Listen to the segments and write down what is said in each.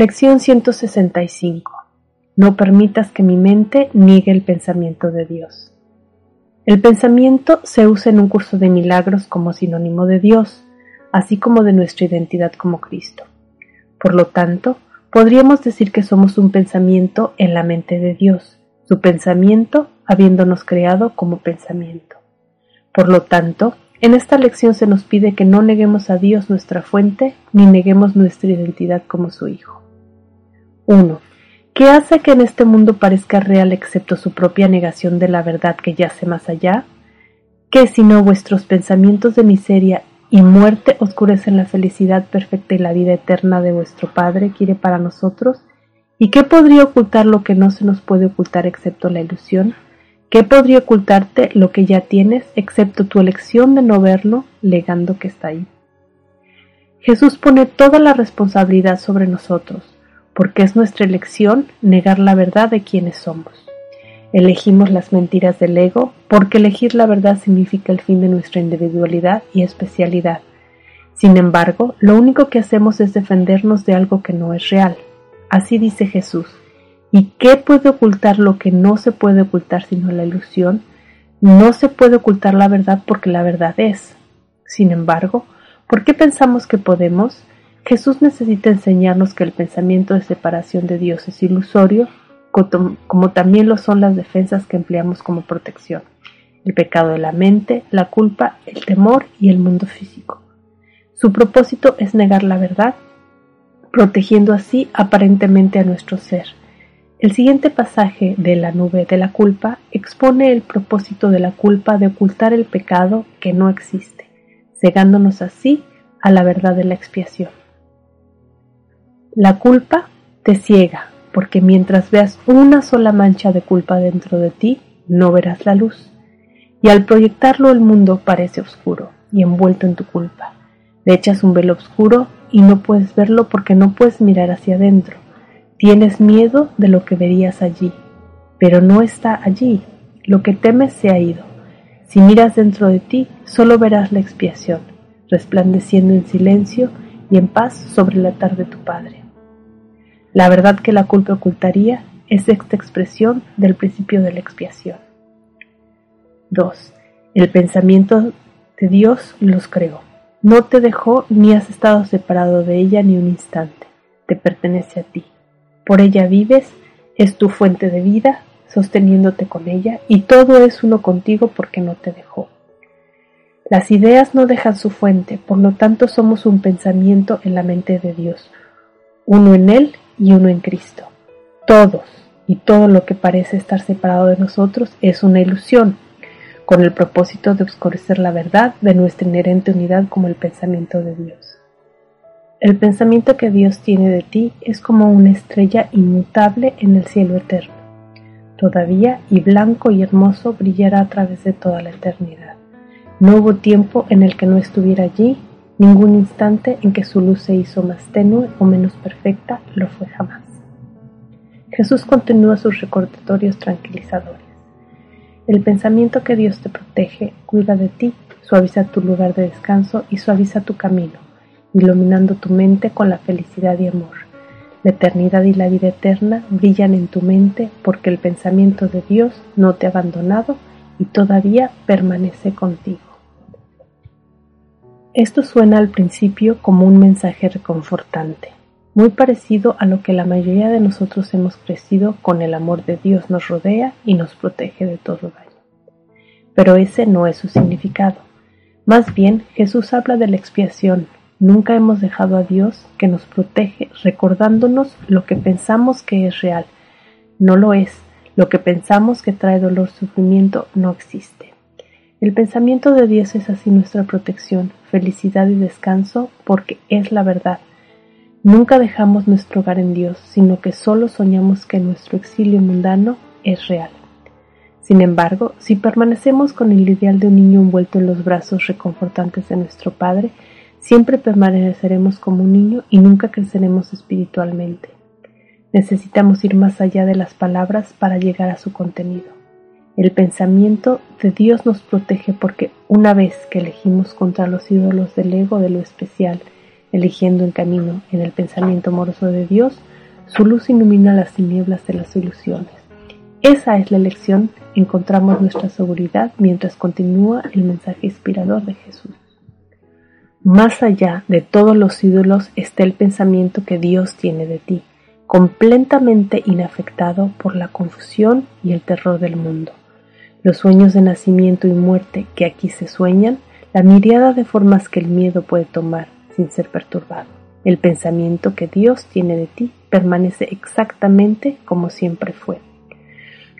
Lección 165. No permitas que mi mente niegue el pensamiento de Dios. El pensamiento se usa en un curso de milagros como sinónimo de Dios, así como de nuestra identidad como Cristo. Por lo tanto, podríamos decir que somos un pensamiento en la mente de Dios, su pensamiento habiéndonos creado como pensamiento. Por lo tanto, en esta lección se nos pide que no neguemos a Dios nuestra fuente, ni neguemos nuestra identidad como su Hijo. 1. ¿Qué hace que en este mundo parezca real excepto su propia negación de la verdad que yace más allá? ¿Qué sino vuestros pensamientos de miseria y muerte oscurecen la felicidad perfecta y la vida eterna de vuestro Padre quiere para nosotros? ¿Y qué podría ocultar lo que no se nos puede ocultar excepto la ilusión? ¿Qué podría ocultarte lo que ya tienes excepto tu elección de no verlo, legando que está ahí? Jesús pone toda la responsabilidad sobre nosotros porque es nuestra elección negar la verdad de quienes somos. Elegimos las mentiras del ego porque elegir la verdad significa el fin de nuestra individualidad y especialidad. Sin embargo, lo único que hacemos es defendernos de algo que no es real. Así dice Jesús. ¿Y qué puede ocultar lo que no se puede ocultar sino la ilusión? No se puede ocultar la verdad porque la verdad es. Sin embargo, ¿por qué pensamos que podemos? Jesús necesita enseñarnos que el pensamiento de separación de Dios es ilusorio, como también lo son las defensas que empleamos como protección, el pecado de la mente, la culpa, el temor y el mundo físico. Su propósito es negar la verdad, protegiendo así aparentemente a nuestro ser. El siguiente pasaje de la nube de la culpa expone el propósito de la culpa de ocultar el pecado que no existe, cegándonos así a la verdad de la expiación. La culpa te ciega, porque mientras veas una sola mancha de culpa dentro de ti, no verás la luz. Y al proyectarlo el mundo parece oscuro y envuelto en tu culpa. Le echas un velo oscuro y no puedes verlo porque no puedes mirar hacia adentro. Tienes miedo de lo que verías allí, pero no está allí. Lo que temes se ha ido. Si miras dentro de ti, solo verás la expiación, resplandeciendo en silencio y en paz sobre la tarde de tu Padre. La verdad que la culpa ocultaría es esta expresión del principio de la expiación. 2. El pensamiento de Dios los creó. No te dejó ni has estado separado de ella ni un instante. Te pertenece a ti. Por ella vives, es tu fuente de vida, sosteniéndote con ella, y todo es uno contigo porque no te dejó. Las ideas no dejan su fuente, por lo tanto somos un pensamiento en la mente de Dios, uno en Él y uno en Cristo. Todos y todo lo que parece estar separado de nosotros es una ilusión, con el propósito de oscurecer la verdad de nuestra inherente unidad como el pensamiento de Dios. El pensamiento que Dios tiene de ti es como una estrella inmutable en el cielo eterno. Todavía y blanco y hermoso brillará a través de toda la eternidad. No hubo tiempo en el que no estuviera allí, ningún instante en que su luz se hizo más tenue o menos perfecta lo fue jamás. Jesús continúa sus recordatorios tranquilizadores. El pensamiento que Dios te protege cuida de ti, suaviza tu lugar de descanso y suaviza tu camino, iluminando tu mente con la felicidad y amor. La eternidad y la vida eterna brillan en tu mente porque el pensamiento de Dios no te ha abandonado y todavía permanece contigo. Esto suena al principio como un mensaje reconfortante, muy parecido a lo que la mayoría de nosotros hemos crecido con el amor de Dios nos rodea y nos protege de todo daño. Pero ese no es su significado. Más bien, Jesús habla de la expiación. Nunca hemos dejado a Dios que nos protege recordándonos lo que pensamos que es real. No lo es. Lo que pensamos que trae dolor, sufrimiento, no existe. El pensamiento de Dios es así nuestra protección, felicidad y descanso, porque es la verdad. Nunca dejamos nuestro hogar en Dios, sino que solo soñamos que nuestro exilio mundano es real. Sin embargo, si permanecemos con el ideal de un niño envuelto en los brazos reconfortantes de nuestro Padre, siempre permaneceremos como un niño y nunca creceremos espiritualmente. Necesitamos ir más allá de las palabras para llegar a su contenido. El pensamiento de Dios nos protege porque una vez que elegimos contra los ídolos del ego de lo especial, eligiendo en camino en el pensamiento amoroso de Dios, su luz ilumina las tinieblas de las ilusiones. Esa es la elección, encontramos nuestra seguridad mientras continúa el mensaje inspirador de Jesús. Más allá de todos los ídolos está el pensamiento que Dios tiene de ti, completamente inafectado por la confusión y el terror del mundo los sueños de nacimiento y muerte que aquí se sueñan, la miriada de formas que el miedo puede tomar sin ser perturbado. El pensamiento que Dios tiene de ti permanece exactamente como siempre fue,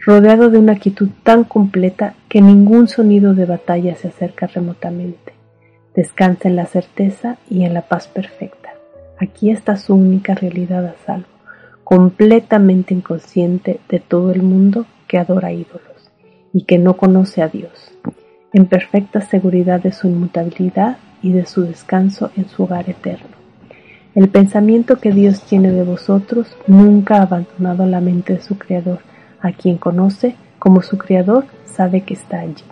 rodeado de una quietud tan completa que ningún sonido de batalla se acerca remotamente. Descansa en la certeza y en la paz perfecta. Aquí está su única realidad a salvo, completamente inconsciente de todo el mundo que adora ídolos y que no conoce a Dios, en perfecta seguridad de su inmutabilidad y de su descanso en su hogar eterno. El pensamiento que Dios tiene de vosotros nunca ha abandonado la mente de su Creador, a quien conoce como su Creador sabe que está allí.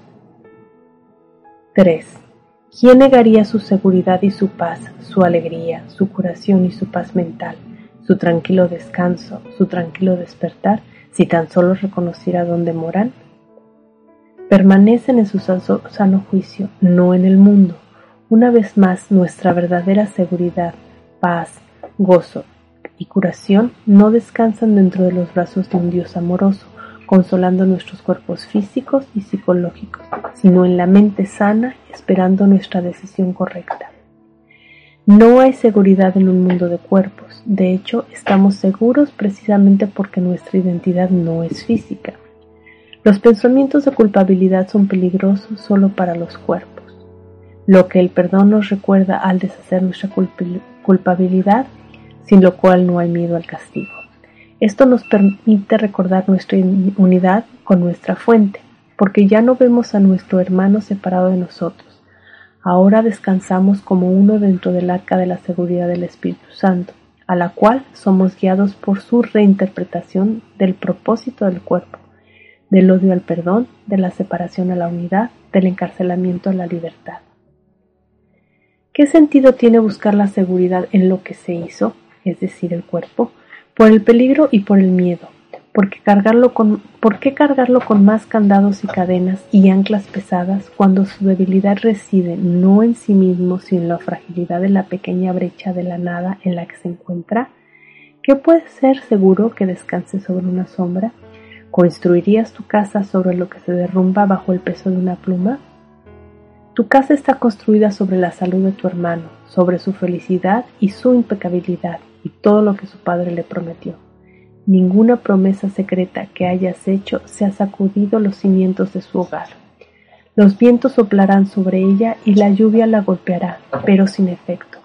3. ¿Quién negaría su seguridad y su paz, su alegría, su curación y su paz mental, su tranquilo descanso, su tranquilo despertar, si tan solo reconociera dónde moran? Permanecen en su sano juicio, no en el mundo. Una vez más, nuestra verdadera seguridad, paz, gozo y curación no descansan dentro de los brazos de un Dios amoroso, consolando nuestros cuerpos físicos y psicológicos, sino en la mente sana, esperando nuestra decisión correcta. No hay seguridad en un mundo de cuerpos, de hecho estamos seguros precisamente porque nuestra identidad no es física. Los pensamientos de culpabilidad son peligrosos solo para los cuerpos. Lo que el perdón nos recuerda al deshacer nuestra culpabilidad, sin lo cual no hay miedo al castigo. Esto nos permite recordar nuestra unidad con nuestra fuente, porque ya no vemos a nuestro hermano separado de nosotros. Ahora descansamos como uno dentro del arca de la seguridad del Espíritu Santo, a la cual somos guiados por su reinterpretación del propósito del cuerpo del odio al perdón, de la separación a la unidad, del encarcelamiento a la libertad. ¿Qué sentido tiene buscar la seguridad en lo que se hizo, es decir, el cuerpo, por el peligro y por el miedo? ¿Por qué cargarlo con, ¿por qué cargarlo con más candados y cadenas y anclas pesadas cuando su debilidad reside no en sí mismo, sino en la fragilidad de la pequeña brecha de la nada en la que se encuentra? ¿Qué puede ser seguro que descanse sobre una sombra? ¿Construirías tu casa sobre lo que se derrumba bajo el peso de una pluma? Tu casa está construida sobre la salud de tu hermano, sobre su felicidad y su impecabilidad y todo lo que su padre le prometió. Ninguna promesa secreta que hayas hecho se ha sacudido los cimientos de su hogar. Los vientos soplarán sobre ella y la lluvia la golpeará, pero sin efecto.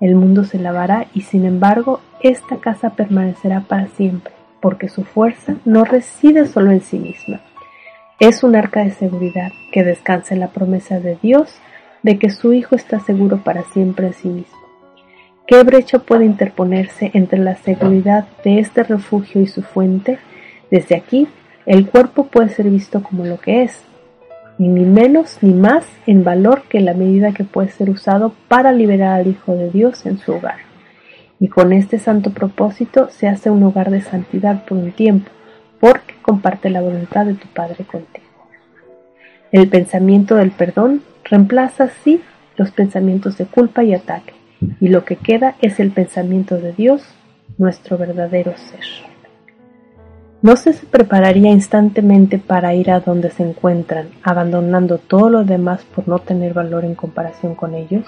El mundo se lavará y sin embargo esta casa permanecerá para siempre porque su fuerza no reside solo en sí misma. Es un arca de seguridad que descansa en la promesa de Dios de que su Hijo está seguro para siempre en sí mismo. ¿Qué brecha puede interponerse entre la seguridad de este refugio y su fuente? Desde aquí, el cuerpo puede ser visto como lo que es, ni menos ni más en valor que la medida que puede ser usado para liberar al Hijo de Dios en su hogar y con este santo propósito se hace un hogar de santidad por un tiempo, porque comparte la voluntad de tu Padre contigo. El pensamiento del perdón reemplaza así los pensamientos de culpa y ataque, y lo que queda es el pensamiento de Dios, nuestro verdadero ser. ¿No se prepararía instantemente para ir a donde se encuentran, abandonando todo lo demás por no tener valor en comparación con ellos?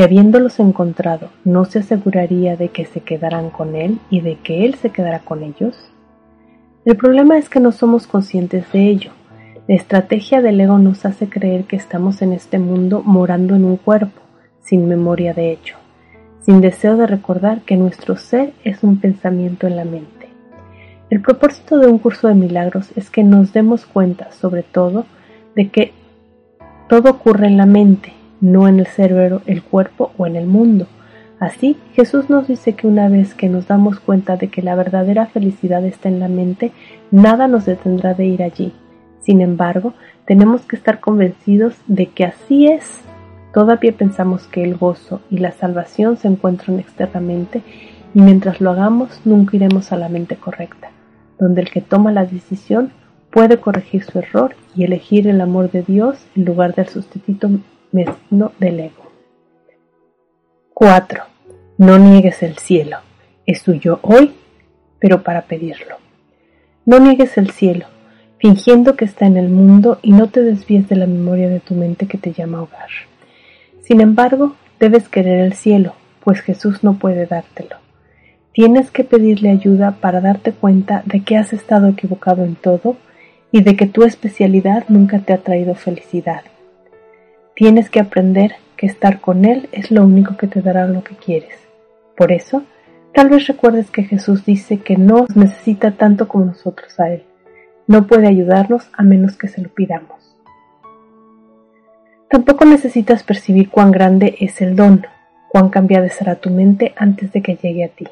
Y habiéndolos encontrado, ¿no se aseguraría de que se quedarán con él y de que él se quedará con ellos? El problema es que no somos conscientes de ello. La estrategia del ego nos hace creer que estamos en este mundo morando en un cuerpo, sin memoria de hecho, sin deseo de recordar que nuestro ser es un pensamiento en la mente. El propósito de un curso de milagros es que nos demos cuenta, sobre todo, de que todo ocurre en la mente, no en el cerebro, el cuerpo o en el mundo. Así, Jesús nos dice que una vez que nos damos cuenta de que la verdadera felicidad está en la mente, nada nos detendrá de ir allí. Sin embargo, tenemos que estar convencidos de que así es. Todavía pensamos que el gozo y la salvación se encuentran externamente y mientras lo hagamos nunca iremos a la mente correcta, donde el que toma la decisión puede corregir su error y elegir el amor de Dios en lugar del sustituto mezquino del ego. 4. No niegues el cielo. Es tuyo hoy, pero para pedirlo. No niegues el cielo, fingiendo que está en el mundo y no te desvíes de la memoria de tu mente que te llama hogar. Sin embargo, debes querer el cielo, pues Jesús no puede dártelo. Tienes que pedirle ayuda para darte cuenta de que has estado equivocado en todo y de que tu especialidad nunca te ha traído felicidad. Tienes que aprender que estar con Él es lo único que te dará lo que quieres. Por eso, tal vez recuerdes que Jesús dice que no necesita tanto como nosotros a Él. No puede ayudarnos a menos que se lo pidamos. Tampoco necesitas percibir cuán grande es el don, cuán cambiada será tu mente antes de que llegue a ti.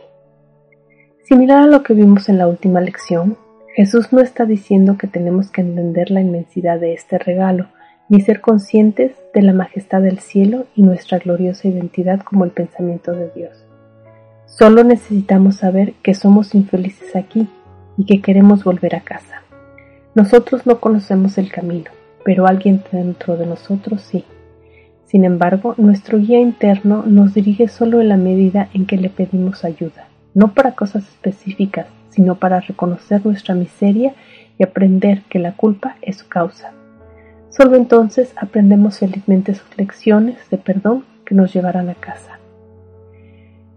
Similar a lo que vimos en la última lección, Jesús no está diciendo que tenemos que entender la inmensidad de este regalo, ni ser conscientes de la majestad del cielo y nuestra gloriosa identidad como el pensamiento de Dios. Solo necesitamos saber que somos infelices aquí y que queremos volver a casa. Nosotros no conocemos el camino, pero alguien dentro de nosotros sí. Sin embargo, nuestro guía interno nos dirige solo en la medida en que le pedimos ayuda, no para cosas específicas, sino para reconocer nuestra miseria y aprender que la culpa es su causa. Solo entonces aprendemos felizmente sus lecciones de perdón que nos llevarán a casa.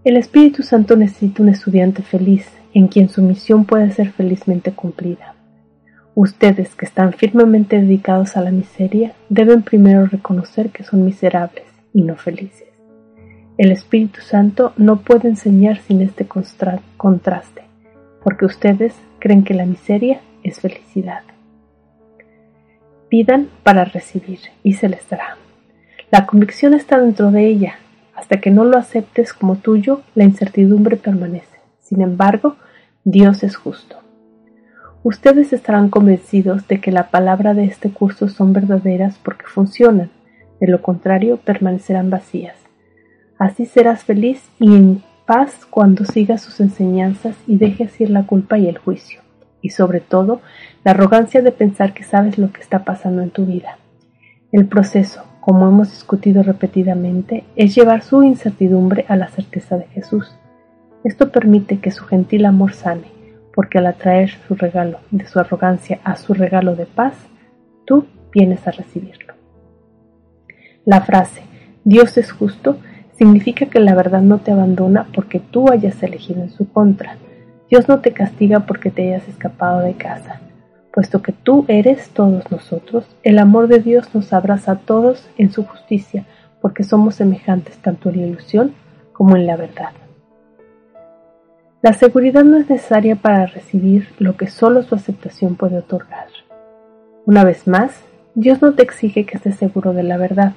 El Espíritu Santo necesita un estudiante feliz en quien su misión puede ser felizmente cumplida. Ustedes que están firmemente dedicados a la miseria deben primero reconocer que son miserables y no felices. El Espíritu Santo no puede enseñar sin este contraste porque ustedes creen que la miseria es felicidad. Pidan para recibir y se les dará. La convicción está dentro de ella. Hasta que no lo aceptes como tuyo, la incertidumbre permanece. Sin embargo, Dios es justo. Ustedes estarán convencidos de que la palabra de este curso son verdaderas porque funcionan, de lo contrario permanecerán vacías. Así serás feliz y en paz cuando sigas sus enseñanzas y dejes ir la culpa y el juicio, y sobre todo la arrogancia de pensar que sabes lo que está pasando en tu vida. El proceso, como hemos discutido repetidamente, es llevar su incertidumbre a la certeza de Jesús. Esto permite que su gentil amor sane, porque al atraer su regalo de su arrogancia a su regalo de paz, tú vienes a recibirlo. La frase Dios es justo significa que la verdad no te abandona porque tú hayas elegido en su contra. Dios no te castiga porque te hayas escapado de casa. Puesto que tú eres todos nosotros, el amor de Dios nos abraza a todos en su justicia, porque somos semejantes tanto en la ilusión como en la verdad. La seguridad no es necesaria para recibir lo que solo su aceptación puede otorgar. Una vez más, Dios no te exige que estés seguro de la verdad,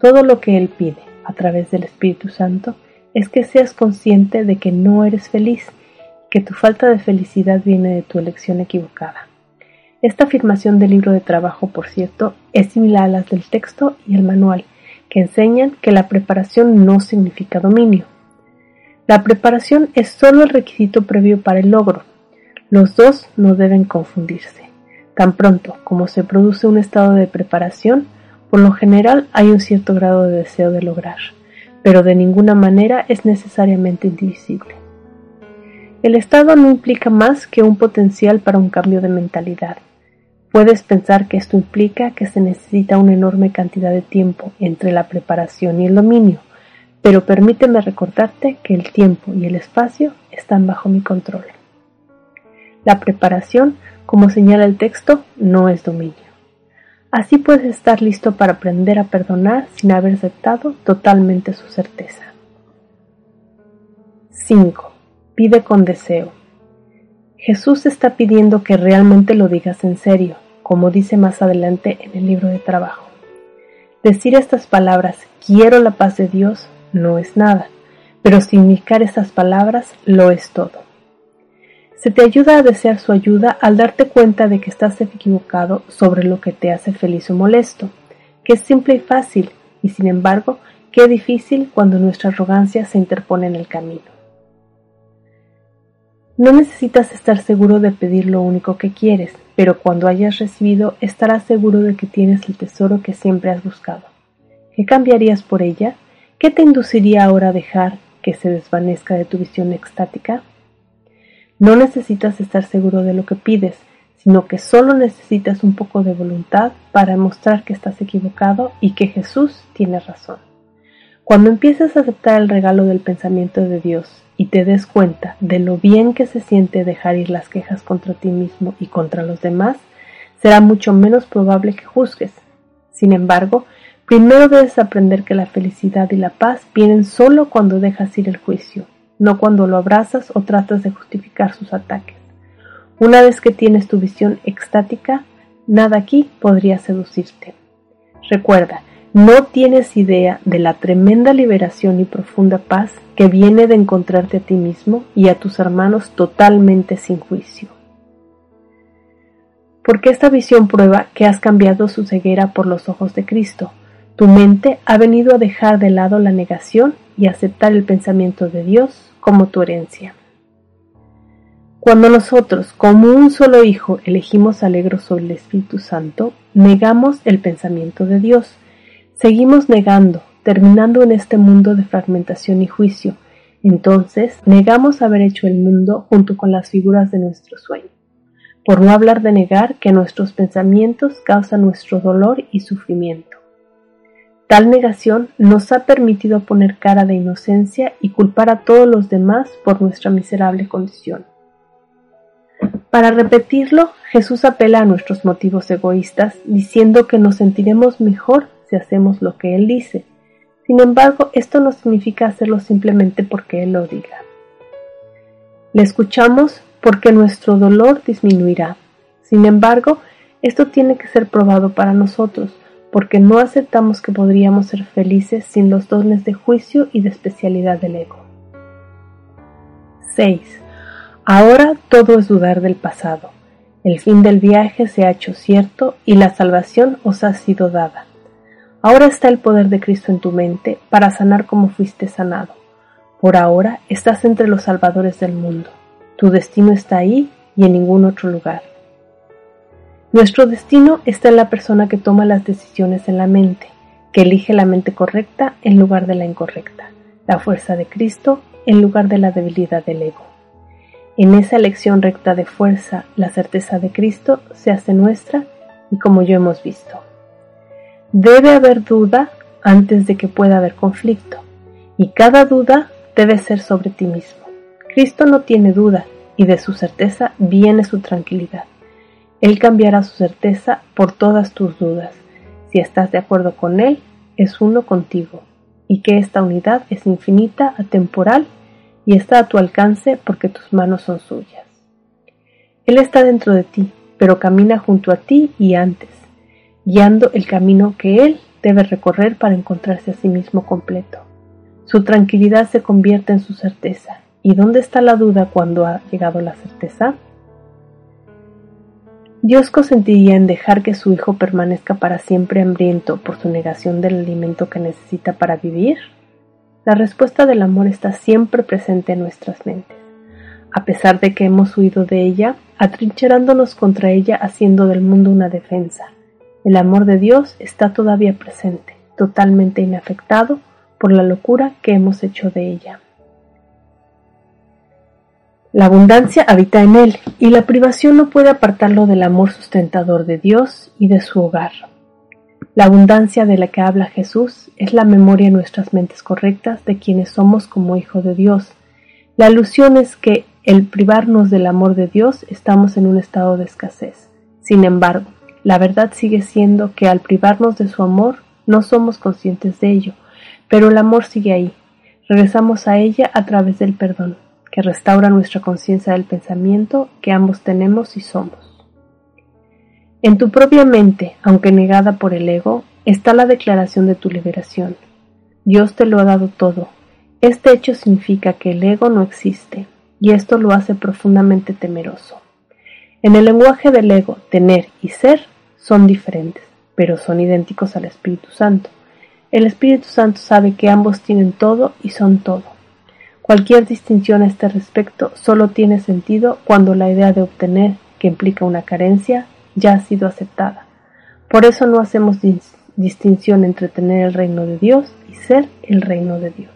todo lo que Él pide a través del Espíritu Santo es que seas consciente de que no eres feliz, que tu falta de felicidad viene de tu elección equivocada. Esta afirmación del libro de trabajo, por cierto, es similar a las del texto y el manual, que enseñan que la preparación no significa dominio. La preparación es solo el requisito previo para el logro. Los dos no deben confundirse. Tan pronto como se produce un estado de preparación, por lo general hay un cierto grado de deseo de lograr, pero de ninguna manera es necesariamente indivisible. El estado no implica más que un potencial para un cambio de mentalidad. Puedes pensar que esto implica que se necesita una enorme cantidad de tiempo entre la preparación y el dominio, pero permíteme recordarte que el tiempo y el espacio están bajo mi control. La preparación, como señala el texto, no es dominio. Así puedes estar listo para aprender a perdonar sin haber aceptado totalmente su certeza. 5. Pide con deseo. Jesús está pidiendo que realmente lo digas en serio, como dice más adelante en el libro de trabajo. Decir estas palabras, quiero la paz de Dios, no es nada, pero significar estas palabras lo es todo. Se te ayuda a desear su ayuda al darte cuenta de que estás equivocado sobre lo que te hace feliz o molesto, que es simple y fácil, y sin embargo, qué difícil cuando nuestra arrogancia se interpone en el camino. No necesitas estar seguro de pedir lo único que quieres, pero cuando hayas recibido estarás seguro de que tienes el tesoro que siempre has buscado. ¿Qué cambiarías por ella? ¿Qué te induciría ahora a dejar que se desvanezca de tu visión extática? No necesitas estar seguro de lo que pides, sino que solo necesitas un poco de voluntad para mostrar que estás equivocado y que Jesús tiene razón. Cuando empieces a aceptar el regalo del pensamiento de Dios y te des cuenta de lo bien que se siente dejar ir las quejas contra ti mismo y contra los demás, será mucho menos probable que juzgues. Sin embargo, primero debes aprender que la felicidad y la paz vienen solo cuando dejas ir el juicio, no cuando lo abrazas o tratas de justificar sus ataques. Una vez que tienes tu visión extática, nada aquí podría seducirte. Recuerda, no tienes idea de la tremenda liberación y profunda paz que viene de encontrarte a ti mismo y a tus hermanos totalmente sin juicio. Porque esta visión prueba que has cambiado su ceguera por los ojos de Cristo. Tu mente ha venido a dejar de lado la negación y aceptar el pensamiento de Dios como tu herencia. Cuando nosotros, como un solo hijo, elegimos alegro sobre el Espíritu Santo, negamos el pensamiento de Dios. Seguimos negando, terminando en este mundo de fragmentación y juicio. Entonces, negamos haber hecho el mundo junto con las figuras de nuestro sueño, por no hablar de negar que nuestros pensamientos causan nuestro dolor y sufrimiento. Tal negación nos ha permitido poner cara de inocencia y culpar a todos los demás por nuestra miserable condición. Para repetirlo, Jesús apela a nuestros motivos egoístas, diciendo que nos sentiremos mejor hacemos lo que Él dice, sin embargo, esto no significa hacerlo simplemente porque Él lo diga. Le escuchamos porque nuestro dolor disminuirá. Sin embargo, esto tiene que ser probado para nosotros, porque no aceptamos que podríamos ser felices sin los dones de juicio y de especialidad del ego. 6. Ahora todo es dudar del pasado. El fin del viaje se ha hecho cierto y la salvación os ha sido dada. Ahora está el poder de Cristo en tu mente para sanar como fuiste sanado. Por ahora estás entre los salvadores del mundo. Tu destino está ahí y en ningún otro lugar. Nuestro destino está en la persona que toma las decisiones en la mente, que elige la mente correcta en lugar de la incorrecta, la fuerza de Cristo en lugar de la debilidad del ego. En esa elección recta de fuerza, la certeza de Cristo se hace nuestra y como yo hemos visto. Debe haber duda antes de que pueda haber conflicto, y cada duda debe ser sobre ti mismo. Cristo no tiene duda, y de su certeza viene su tranquilidad. Él cambiará su certeza por todas tus dudas. Si estás de acuerdo con Él, es uno contigo, y que esta unidad es infinita, atemporal, y está a tu alcance porque tus manos son suyas. Él está dentro de ti, pero camina junto a ti y antes guiando el camino que él debe recorrer para encontrarse a sí mismo completo. Su tranquilidad se convierte en su certeza. ¿Y dónde está la duda cuando ha llegado la certeza? ¿Dios consentiría en dejar que su hijo permanezca para siempre hambriento por su negación del alimento que necesita para vivir? La respuesta del amor está siempre presente en nuestras mentes, a pesar de que hemos huido de ella, atrincherándonos contra ella haciendo del mundo una defensa, el amor de Dios está todavía presente, totalmente inafectado por la locura que hemos hecho de ella. La abundancia habita en él y la privación no puede apartarlo del amor sustentador de Dios y de su hogar. La abundancia de la que habla Jesús es la memoria en nuestras mentes correctas de quienes somos como hijo de Dios. La alusión es que el privarnos del amor de Dios estamos en un estado de escasez. Sin embargo, la verdad sigue siendo que al privarnos de su amor no somos conscientes de ello, pero el amor sigue ahí. Regresamos a ella a través del perdón, que restaura nuestra conciencia del pensamiento que ambos tenemos y somos. En tu propia mente, aunque negada por el ego, está la declaración de tu liberación. Dios te lo ha dado todo. Este hecho significa que el ego no existe, y esto lo hace profundamente temeroso. En el lenguaje del ego, tener y ser son diferentes, pero son idénticos al Espíritu Santo. El Espíritu Santo sabe que ambos tienen todo y son todo. Cualquier distinción a este respecto solo tiene sentido cuando la idea de obtener, que implica una carencia, ya ha sido aceptada. Por eso no hacemos distinción entre tener el reino de Dios y ser el reino de Dios.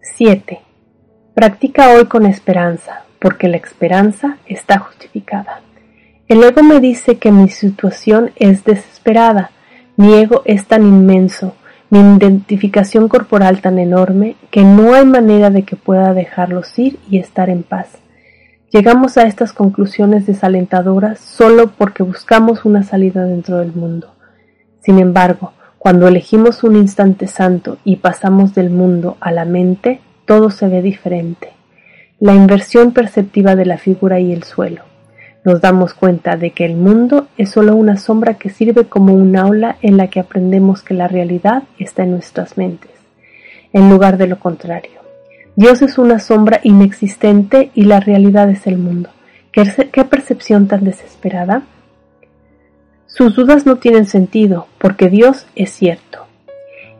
7. Practica hoy con esperanza, porque la esperanza está justificada. El ego me dice que mi situación es desesperada, mi ego es tan inmenso, mi identificación corporal tan enorme, que no hay manera de que pueda dejarlos ir y estar en paz. Llegamos a estas conclusiones desalentadoras solo porque buscamos una salida dentro del mundo. Sin embargo, cuando elegimos un instante santo y pasamos del mundo a la mente, todo se ve diferente. La inversión perceptiva de la figura y el suelo. Nos damos cuenta de que el mundo es solo una sombra que sirve como un aula en la que aprendemos que la realidad está en nuestras mentes, en lugar de lo contrario. Dios es una sombra inexistente y la realidad es el mundo. ¿Qué, percepción tan desesperada? Sus dudas no tienen sentido, porque Dios es cierto,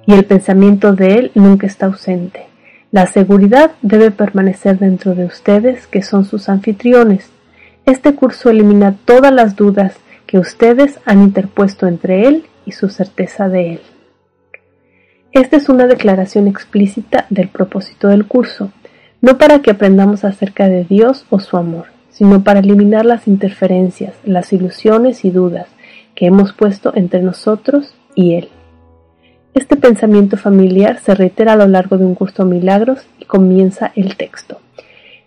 y el pensamiento de Él nunca está ausente. La seguridad debe permanecer dentro de ustedes, que son sus anfitriones. Este curso elimina todas las dudas que ustedes han interpuesto entre Él y su certeza de Él. Esta es una declaración explícita del propósito del curso, no para que aprendamos acerca de Dios o su amor, sino para eliminar las interferencias, las ilusiones y dudas que hemos puesto entre nosotros y Él. Este pensamiento familiar se reitera a lo largo de un curso de milagros y comienza el texto.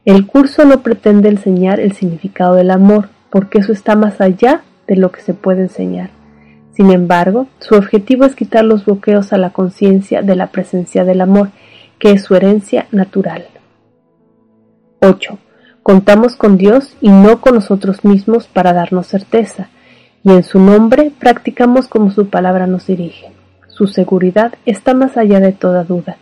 El curso no pretende enseñar el significado del amor, porque eso está más allá de lo que se puede enseñar. Sin embargo, su objetivo es quitar los bloqueos a la conciencia de la presencia del amor, que es su herencia natural. 8. Contamos con Dios y no con nosotros mismos para darnos certeza, y en su nombre practicamos como su palabra nos dirige. Su seguridad está más allá de toda duda.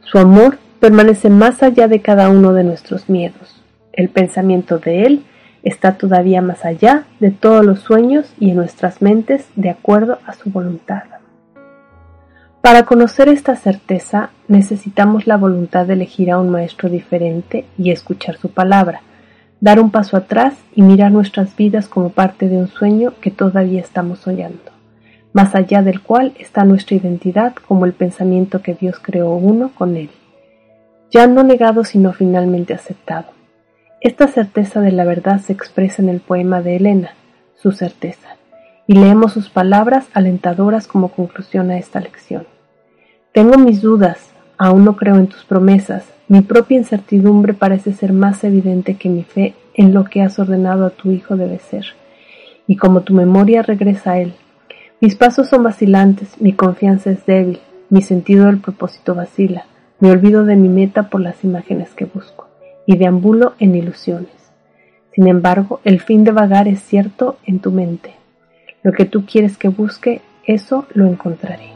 Su amor permanece más allá de cada uno de nuestros miedos. El pensamiento de Él está todavía más allá de todos los sueños y en nuestras mentes de acuerdo a su voluntad. Para conocer esta certeza necesitamos la voluntad de elegir a un maestro diferente y escuchar su palabra, dar un paso atrás y mirar nuestras vidas como parte de un sueño que todavía estamos soñando, más allá del cual está nuestra identidad como el pensamiento que Dios creó uno con él, ya no negado sino finalmente aceptado. Esta certeza de la verdad se expresa en el poema de Elena, su certeza, y leemos sus palabras alentadoras como conclusión a esta lección. Tengo mis dudas, aún no creo en tus promesas, mi propia incertidumbre parece ser más evidente que mi fe en lo que has ordenado a tu Hijo debe ser, y como tu memoria regresa a Él. Mis pasos son vacilantes, mi confianza es débil, mi sentido del propósito vacila, me olvido de mi meta por las imágenes que busco y deambulo en ilusiones. Sin embargo, el fin de vagar es cierto en tu mente. Lo que tú quieres que busque, eso lo encontraré.